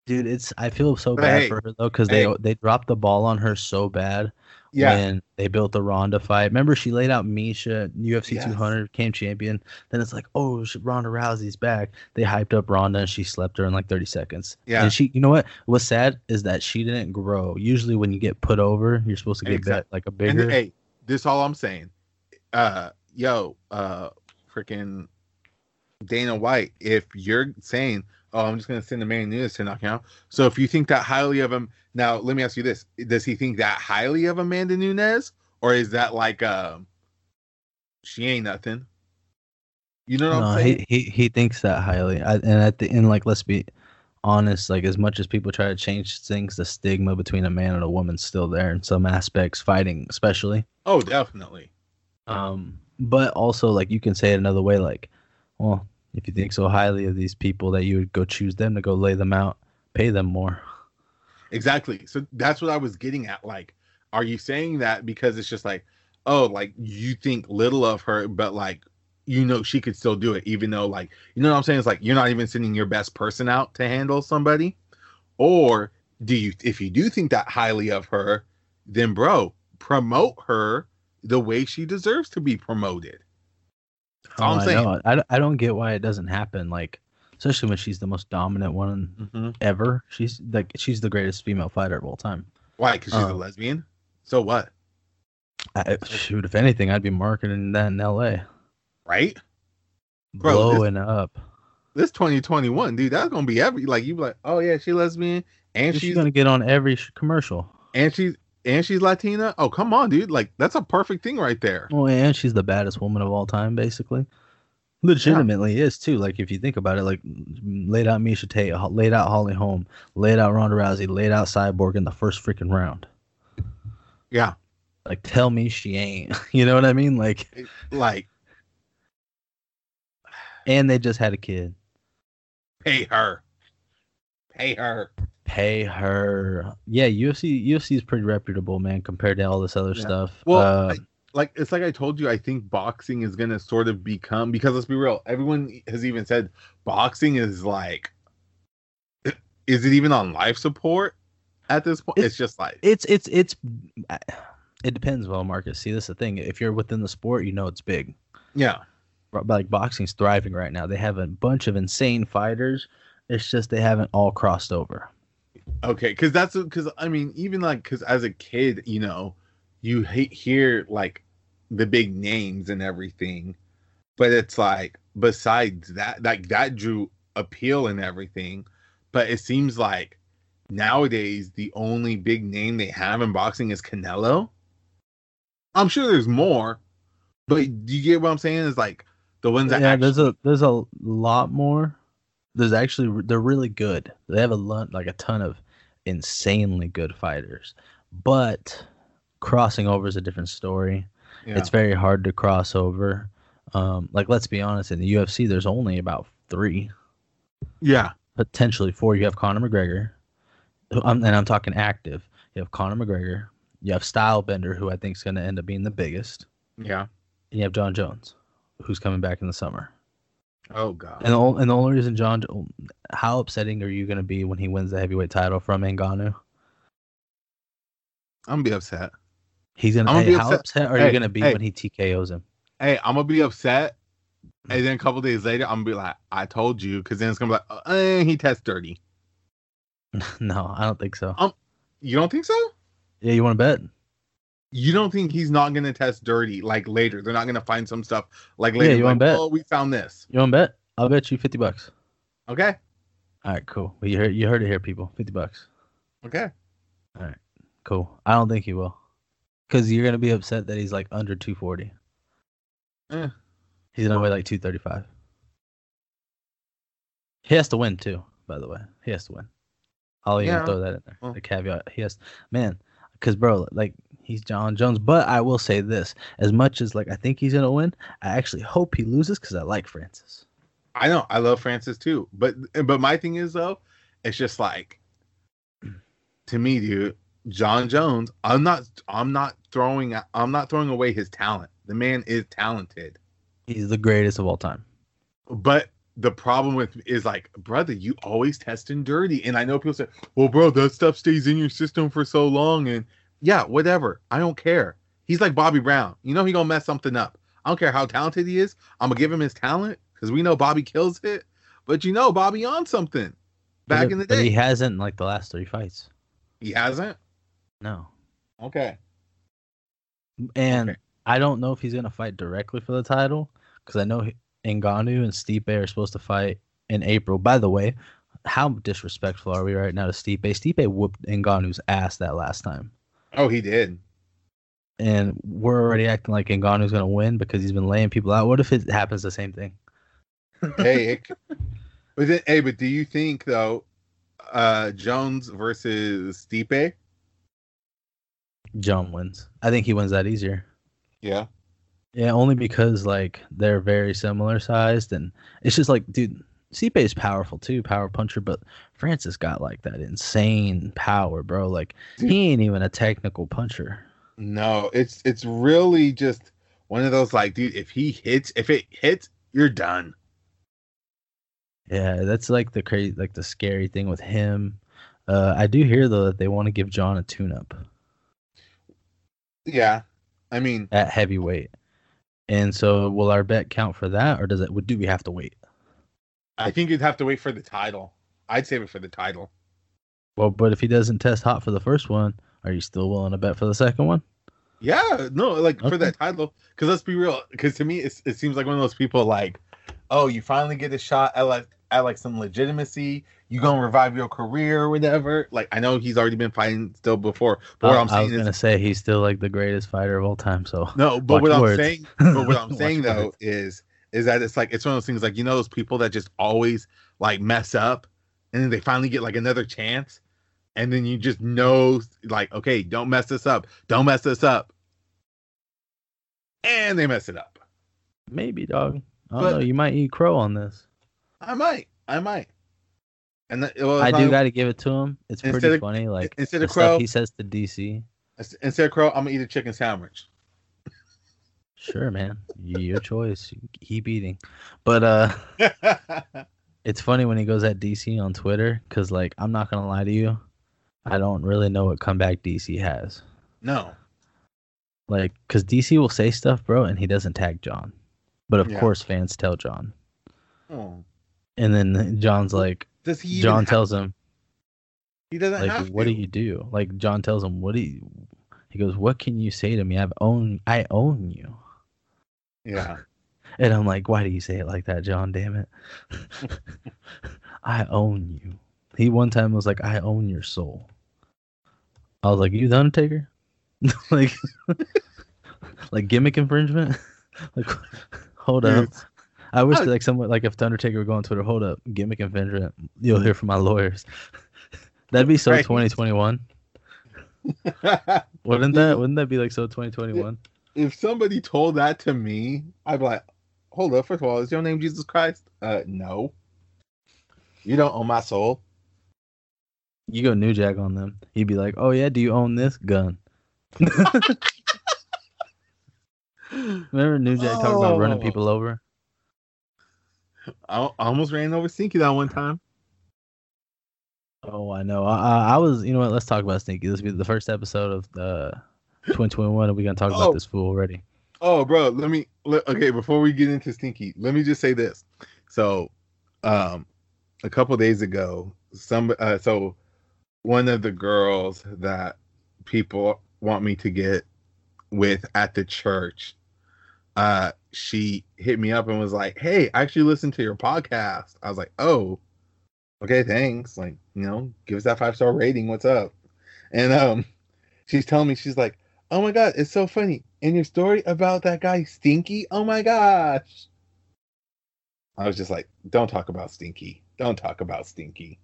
Dude, it's I feel so But bad hey, for her though because hey. they they dropped the ball on her so bad Yeah, when they built the Ronda fight. Remember, she laid out Miesha, UFC Yes. 200, came champion. Then it's like, oh, Ronda Rousey's back. They hyped up Ronda and she slept her in like 30 seconds. Yeah. And she, you know what? What's sad is that she didn't grow. Usually, when you get put over, you're supposed to get Exact- bet, like a and bigger. hey, this all I'm saying. Uh, yo, uh, freaking Dana White. If you're saying, "Oh, I'm just gonna send Amanda Nunes to knock him out," so if you think that highly of him, now let me ask you this: Does he think that highly of Amanda Nunes, or is that like, um, she ain't nothing? You know what no, I'm saying? he, he he thinks that highly. I, and at the end, like, let's be honest. Like, as much as people try to change things, the stigma between a man and a woman's still there in some aspects, fighting especially. oh, definitely. Um, but also like you can say it another way, like, well, if you think so highly of these people that you would go choose them to go lay them out, pay them more. Exactly. So that's what I was getting at. Like, are you saying that because it's just like, oh, like you think little of her, but like you know she could still do it, even though like you know what I'm saying? It's like you're not even sending your best person out to handle somebody. Or do you if you do think that highly of her, then bro, promote her the way she deserves to be promoted. That's oh, all Oh, I'm I saying. know. I, I don't get why it doesn't happen. Like, especially when she's the most dominant one Mhm. ever. She's like she's the greatest female fighter of all time. Why? Because she's a Uh, lesbian. So what? I, shoot, if anything, I'd be marketing that in L.A. Right? Bro, this- blowing up. This 2021, dude, that's gonna be every like you be like, oh yeah, she lesbian and She's, she's gonna get on every sh- commercial. and she's and she's Latina. Oh come on, dude, like that's a perfect thing right there. Oh, and she's the baddest woman of all time, basically. Legitimately is too. Like if you think about it, like laid out Miesha Tate, laid out Holly Holm, laid out Ronda Rousey, laid out Cyborg in the first freaking round. Yeah, Like tell me she ain't. You know what I mean? Like, like and they just had a kid. pay her, pay her. Pay her. Yeah, UFC UFC is pretty reputable, man, compared to all this other Yeah. stuff. Well, Uh, I- like it's like I told you, I think boxing is gonna sort of become because let's be real, everyone has even said boxing is like, is it even on life support at this point? It's- It's, just like it's it's it's uh, it depends well marcus see this is the thing if you're within the sport you know it's big. Yeah, like boxing's thriving right now. They have a bunch of insane fighters it's just they haven't all crossed over. Okay, because that's because I mean, even like because as a kid, you know, you he- hear like the big names and everything, but it's like besides that, like that drew appeal and everything, but it seems like nowadays the only big name they have in boxing is Canelo. I'm sure there's more, but do you get what I'm saying? Is like the ones that yeah actually, there's a there's a lot more there's actually they're really good they have a lot like a ton of insanely good fighters but crossing over is a different story yeah. it's very hard to cross over um like let's be honest in the ufc there's only about three yeah, potentially four. You have Conor McGregor, and I'm talking active. You have Conor McGregor. You have Stylebender, who I think is going to end up being the biggest. yeah. And you have Jon Jones, who's coming back in the summer. Oh god. And the, and the only reason Jon, how upsetting are you going to be when he wins the heavyweight title from Ngannou? I'm gonna be upset. He's gonna. Gonna hey, be how upset- upset are hey, you gonna be hey. when he TKOs him? hey, I'm gonna be upset, and then a couple days later, I'm gonna be like, I told you, because then it's gonna be like, uh, eh, he tests dirty. no, I don't think so. Um, You don't think so? Yeah, you want to bet? You don't think he's not gonna test dirty like later? They're not gonna find some stuff like Yeah, later. you like, wanna bet? Oh, we found this. You want to bet? I'll bet you fifty bucks. Okay, All right, cool. Well, you heard you heard it here, people. Fifty bucks. okay. All right, cool. I don't think he will. Because you're going to be upset that he's like under 240. Eh. He's going to weigh like 235. He has to win, too, by the way. He has to win. I'll even Yeah. throw that in there. Well. The caveat. He has, man, because, bro, like, he's Jon Jones. But I will say this as much as, like, I think he's going to win, I actually hope he loses because I like Francis. I know I love Francis too, but but my thing is though, it's just like to me, dude, Jon Jones. I'm not I'm not throwing I'm not throwing away his talent. The man is talented. He's the greatest of all time. But the problem with is like, brother, you always testing dirty. And I know people say, well, bro, that stuff stays in your system for so long. And yeah, whatever. I don't care. He's like Bobby Brown. You know he gonna mess something up. I don't care how talented he is. I'm gonna give him his talent because we know Bobby kills it. But you know, Bobby on something back in the day. he He, hasn't, like, the last three fights. He hasn't. No. Okay. And Okay. I don't know if he's gonna fight directly for the title because I know Ngannou and Stipe are supposed to fight in April. By the way, how disrespectful are we right now to Stipe? Stipe whooped Ngannou's ass that last time, Oh, he did. and we're already acting like Ngannou's gonna win because he's been laying people out. What if it happens the same thing? hey, it, but then, hey, but do you think though, uh, Jones versus Stipe? Jon wins. I think he wins that easier. Yeah. Yeah, only because like they're very similar sized, and it's just like, dude, Stipe is powerful too, power puncher, but Francis got like that insane power, bro. Like Dude. he ain't even a technical puncher. No, it's it's really just one of those like, dude, if he hits, if it hits, you're done. Yeah, that's like the crazy, like the scary thing with him. Uh, I do hear though that they want to give Jon a tune-up Yeah, I mean, at heavyweight, and so will our bet count for that, or does it? Do we have to wait? I think you'd have to wait for the title. I'd save it for the title. Well, but if he doesn't test hot for the first one, are you still willing to bet for the second one? Yeah, no, like for Okay. that title. Because let's be real. Because to me, it's, it seems like one of those people like, oh, you finally get a shot at like at like some legitimacy. You gonna revive your career or whatever. Like I know he's already been fighting still before, but what I'm saying I was is gonna say he's still like the greatest fighter of all time. So no. But Watch what I'm saying, but what I'm saying though words. is is that it's like it's one of those things like you know those people that just always like mess up, and then they finally get like another chance, and then you just know like okay, don't mess this up, don't mess this up, and they mess it up. maybe, dog. I don't But- know. You might eat crow on this. I might. I might. And that, well, I do got to give it to him. It's pretty of- funny. Like instead of crow, he says to DC. instead of crow, I'm gonna eat a chicken sandwich. Sure, man. Your choice. Keep eating. But uh, it's funny when he goes at DC on Twitter because, like, I'm not gonna lie to you, I don't really know what comeback DC has. no. Like, because DC will say stuff, bro, and he doesn't tag Jon. But of Yeah. course, fans tell Jon, Oh. and then Jon's like, Does he? Jon tells him, He doesn't like, have what to. do you do? Like, Jon tells him, what do you? He goes, what can you say to me? I've own, I own you. Yeah. And I'm like, why do you say it like that, Jon? Damn it. I own you. He one time was like, I own your soul. I was like, you the Undertaker? like, like gimmick infringement? like, hold up. I wish I- like someone like if the Undertaker would go on Twitter, hold up, gimmick infringement. You'll hear from my lawyers. That'd be so Right. 2021. Wouldn't that? Wouldn't that be like so 2021? if somebody told that to me, I'd be like, "Hold up. First of all, is your name Jesus Christ?" Uh, no. You don't own my soul. You go New Jack on them. He'd be like, "Oh yeah, do you own this gun?" Remember New Jack talking about running Oh. people over? I, I almost ran over Stinky that one time. Oh, I know. I, I, was. You know what? Let's talk about Stinky. This will be the first episode of uh, 2021, and we're gonna talk Oh. about this fool already. Oh, bro, let me. Let, okay, before we get into Stinky, let me just say this. So, um, a couple days ago, some uh, so one of the girls that people want me to get with at the church, uh, she hit me up and was like, "Hey, I actually listened to your podcast." I was like, "Oh, okay, thanks. Like, you know, give us that five star rating. What's up?" And um, she's telling me she's like, "Oh my god, it's so funny." And your story about that guy Stinky, oh my gosh. I was just like, don't talk about Stinky. Don't talk about Stinky.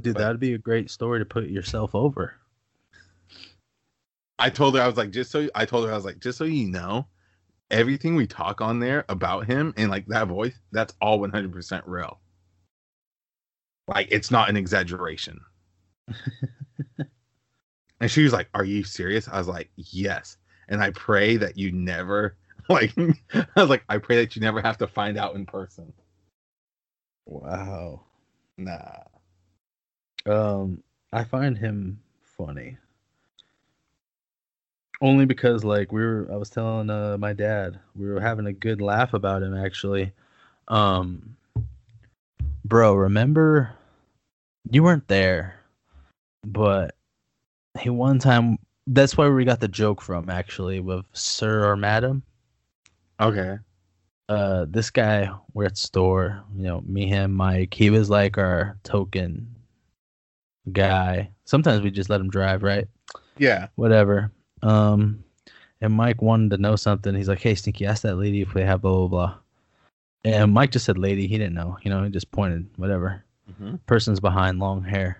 Dude, But- that'd be a great story to put yourself over. I told her I was like, just so I told her I was like, just so you know, everything we talk on there about him and like that voice, that's all 100% real. Like it's not an exaggeration. and she was like, "Are you serious?" I was like, "Yes." And I pray that you never like I was like, I pray that you never have to find out in person. Wow. Nah. Um, I find him funny. Only because like we were I was telling uh my dad, we were having a good laugh about him actually. Um bro, remember you weren't there, but he one time that's where we got the joke from actually with Sir or Madam. Okay. uh this guy we're at the store you know me him mike he was like our token guy sometimes we just let him drive right Yeah. whatever um and mike wanted to know something he's like hey stinky ask that lady if they have blah blah blah and mike just said lady he didn't know you know he just pointed whatever Mm-hmm. person's behind long hair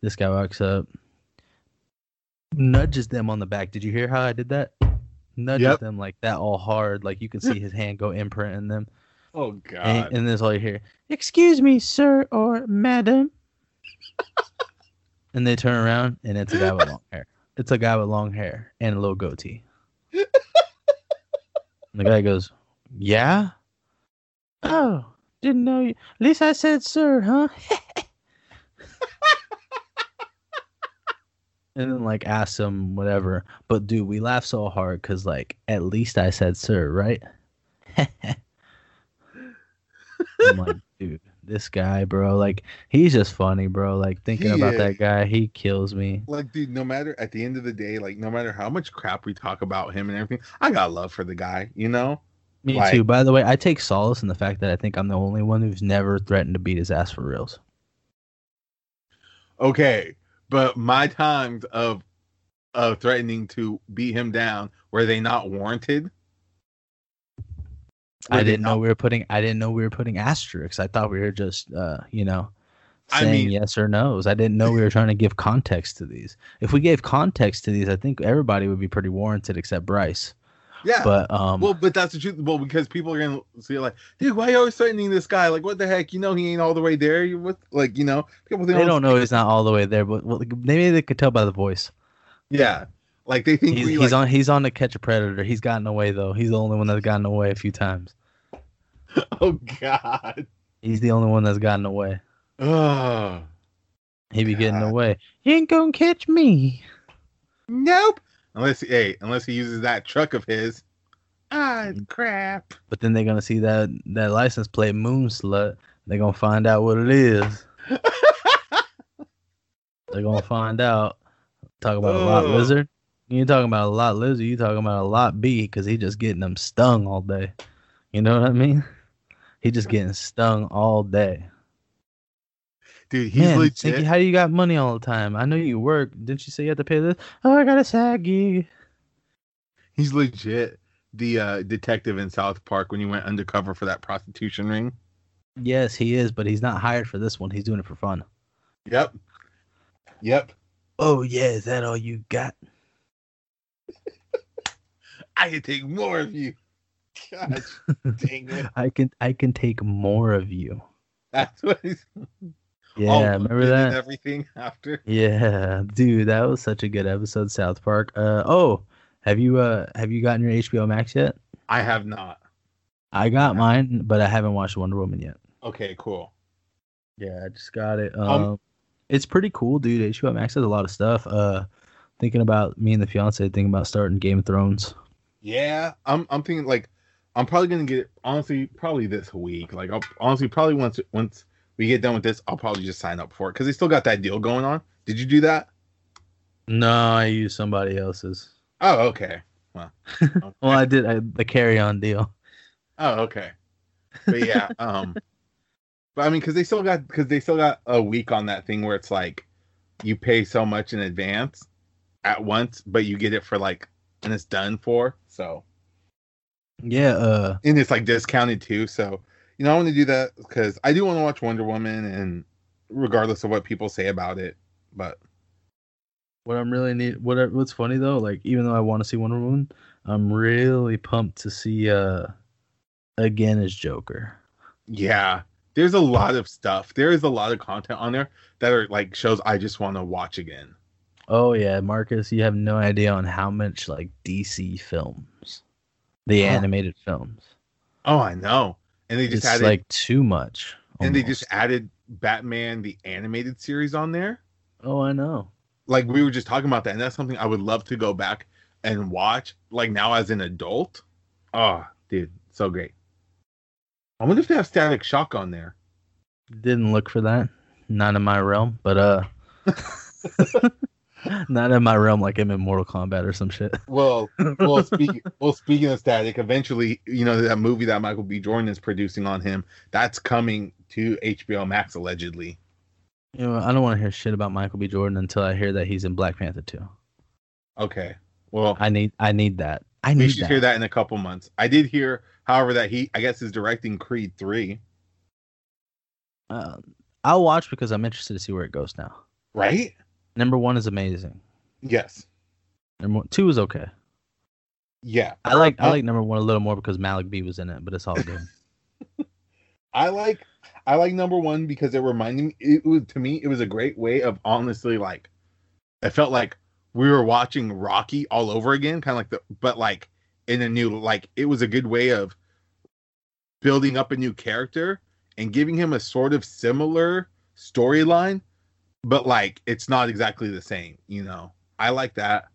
this guy walks up nudges them on the back did you hear how i did that nudges Yep. them like that all hard like you can see his hand go imprint in them Oh God. and, and that's all you hear. Excuse me, sir or madam. and they turn around, and it's a guy with long hair. It's a guy with long hair and a little goatee. and the guy goes, "Yeah, oh, didn't know you. At least I said sir, huh?" and then like ask him whatever. But dude, we laugh so hard because like at least I said sir, right? I'm like, dude, this guy, bro, like he's just funny, bro. Like thinking He about is. that guy, he kills me. Like, dude, no matter at the end of the day, like, no matter how much crap we talk about him and everything, I got love for the guy, you know? Me Like- too. By the way, I take solace in the fact that I think I'm the only one who's never threatened to beat his ass for reals. Okay, but my times of of threatening to beat him down were they not warranted? I didn't know we were putting. I didn't know we were putting asterisks. I thought we were just, uh, you know, I saying mean- yes or no's. I didn't know we were trying to give context to these. If we gave context to these, I think everybody would be pretty warranted except Bryce. Yeah. But um, well, but that's the truth. Well, because people are gonna see like, dude, why are you always threatening this guy? Like, what the heck? You know, he ain't all the way there. You what? Like, you know, people they don't know he's not all the way there. But well, maybe they could tell by the voice. Yeah, like they think He's, we he's like, on. He's on to catch a predator. He's gotten away though. He's the only one that's gotten away a few times. Oh God. He's the only one that's gotten away. Oh. He be getting away. He ain't gonna catch me. Nope. Unless hey, unless he uses that truck of his. Ah, it's crap. But then they're gonna see that that license plate moon slut. They're gonna find out what it is. They're gonna find out. Talk about a lot Ugh. lizard. You talking about a lot lizard. You talking about a lot B because he just getting them stung all day. You know what I mean? He just getting stung all day. Dude, he's Man, legit. How do you got money all the time? I know you work. Didn't you say you had to pay this? Oh, I got a SAG gig. He's legit the uh, detective in South Park when he went undercover for that prostitution ring. Yes, he is, but he's not hired for this one. He's doing it for fun. Yep. Yep. Oh yeah, is that all you got? I can take more of you. God dang it. I can I can take more of you. That's what he's Yeah, all remember that? everything after. Yeah, dude, that was such a good episode, South Park. Uh oh, have you uh have you gotten your HBO Max yet? I have not. I got mine, but I haven't watched Wonder Woman yet. Okay, cool. Yeah, I just got it. Um, Um, it's pretty cool, dude. HBO Max has a lot of stuff. Uh, thinking about me and the fiance, thinking about starting Game of Thrones. Yeah, I'm I'm thinking like I'm probably gonna get it honestly probably this week. Like I'll honestly probably once once we get done with this, I'll probably just sign up for it because they still got that deal going on. Did you do that? No, I used somebody else's. Oh, okay. Well, Well, I did I, the carry-on deal. Oh, okay. But yeah, um, but I mean, because they still got because they still got a week on that thing where it's like you pay so much in advance at once, but you get it for like and it's done for. So Yeah. Uh, and it's like discounted too. So you know, I want to do that because I do want to watch Wonder Woman, and regardless of what people say about it, but what I'm really need what I- what's funny though, like even though I want to see Wonder Woman, I'm really pumped to see uh again as Joker. yeah, there's a lot of stuff. There is a lot of content on there that are like shows I just want to watch again. Oh yeah, Marcus, you have no idea on how much like DC films, the Huh. animated films. Oh, I know. And they just It's added like too much. and they just added Batman the animated series on there. Oh, I know. Like we were just talking about that, and that's something I would love to go back and watch. Like now as an adult. Oh, dude, so great. I wonder if they have Static Shock on there. Didn't look for that. Not in my realm, but uh, not in my realm. Like I'm in Mortal Kombat or some shit. Well, well, speaking well, speaking of Static, eventually, you know that movie that Michael B. Jordan is producing on him, that's coming to HBO Max allegedly. You know, I don't want to hear shit about Michael B. Jordan until I hear that he's in Black Panther 2. Okay. Well, I need, I need that. I we need should that. hear that in a couple months. I did hear, however, that he, I guess, is directing Creed three. Uh, I'll watch because I'm interested to see where it goes now. Right? Number one is amazing. Yes. Number one, two is okay. Yeah. I like, I Uh, like number one a little more because Malik B was in it, but it's all good. I like I like number one because it reminded me it was to me it was a great way of honestly like it felt like we were watching Rocky all over again, kind of like the, but like in a new, like it was a good way of building up a new character and giving him a sort of similar storyline, but like it's not exactly the same. You know, I like that.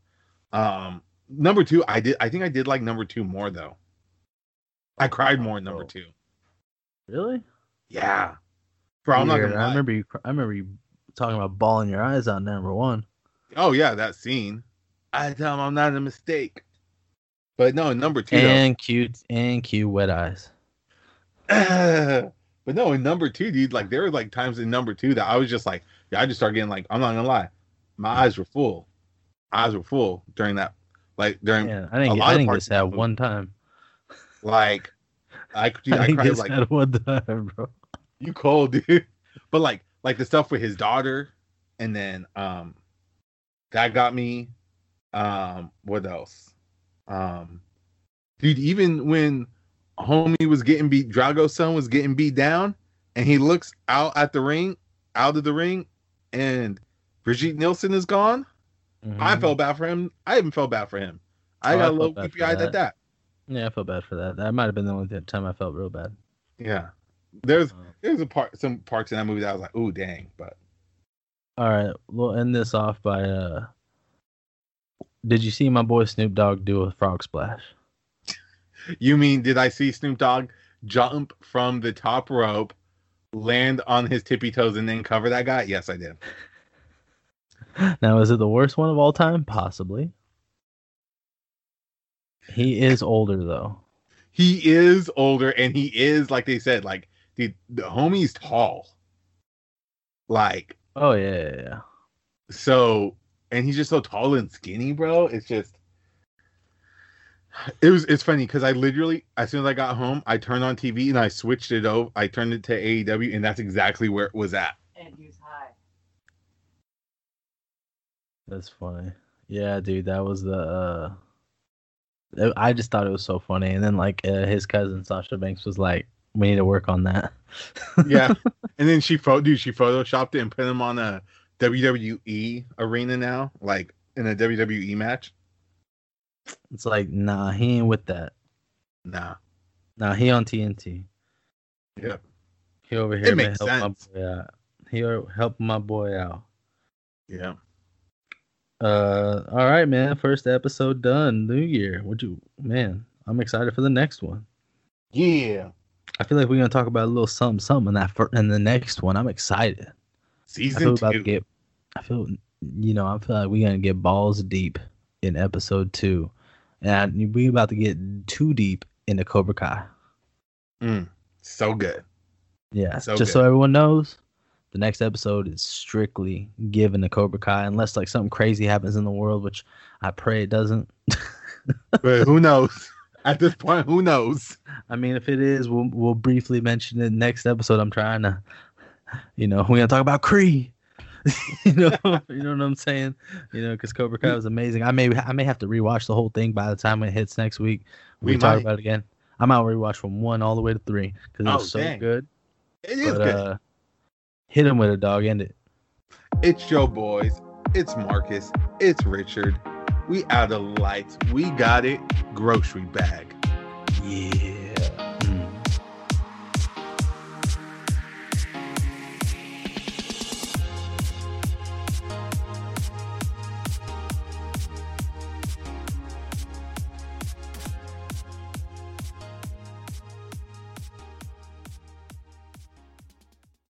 Um, number two, I did. I think I did like number two more though. I cried more in number Oh. two. Really? Yeah, bro. I'm not gonna I remember you. cr- I remember you talking about bawling your eyes out. Number one. Oh yeah, that scene. I tell him I'm not a mistake. But no, number two. though- And cute and cute wet eyes. but no, in number two, dude, like there were like times in number two that I was just like, yeah, I just started getting like, I'm not gonna lie, my eyes were full. Eyes were full during that, like during Yeah, I a didn't. Get, lot I of didn't parts get of sad the movie. one time. like, I, dude, I I cried like sad one time, bro. you cold, dude. But like, like the stuff with his daughter, and then um, that got me. Um, what else? Um, dude, even when homie was getting beat, Drago's son was getting beat down, and he looks out at the ring, out of the ring, and Brigitte Nielsen is gone. I Mhm. felt bad for him. I even felt bad for him. I Oh, got a felt little creepy eyed at that. Yeah, I felt bad for that. That might have been the only time I felt real bad. Yeah, there's Uh, there's a part, some parts in that movie that I was like, "Ooh, dang!" But All right, we'll end this off by uh Did you see my boy Snoop Dogg do a frog splash? You mean did I see Snoop Dogg jump from the top rope, land on his tippy toes, and then cover that guy? Yes, I did. Now, is it the worst one of all time? Possibly. He is older though. He is older, and he is like they said, like the the homie's tall. Like Oh yeah, yeah, yeah. so, and he's just so tall and skinny, bro. It's just. It was it's funny because I literally as soon as I got home I turned on TV and I switched it over I turned it to AEW and that's exactly where it was at. And he's high. That's funny. Yeah, dude, that was the. uh I just thought it was so funny, and then like uh, his cousin Sasha Banks was like, "We need to work on that." Yeah. And then she photo dude, she photoshopped it and put him on a WWE arena now, like in a WWE match. It's like, nah, he ain't with that. Nah. Nah, he on TNT. Yep. He over here It makes help sense. my boy out. He help my boy out. Yeah. Uh, all right, man. First episode done. New year. Would you, man? I'm excited for the next one. Yeah. I feel like we're gonna talk about a little something, something in that fir- in the next one. I'm excited. I feel Season about to two. get. I feel, you know, I feel like we're gonna get balls deep in episode two, and we about to get too deep into Cobra Kai. Mm, so good. Yeah, So just so everyone knows, the next episode is strictly given to Cobra Kai, unless like something crazy happens in the world, which I pray it doesn't. But who knows? At this point, who knows? I mean, if it is, we'll we'll briefly mention it next episode. I'm trying to, you know, we're gonna talk about Cree. you know, you know what I'm saying? You know, because Cobra Kai was amazing. I may I may have to rewatch the whole thing by the time it hits next week. We, We talk might. about it again. I'm out rewatch from one all the way to three because it Oh, was so dang. good. It is But good. uh, hit him with a dog. End it. It's Joe Boys. It's Marcus. It's Richard. We out of lights. We got it. Grocery bag. Yeah.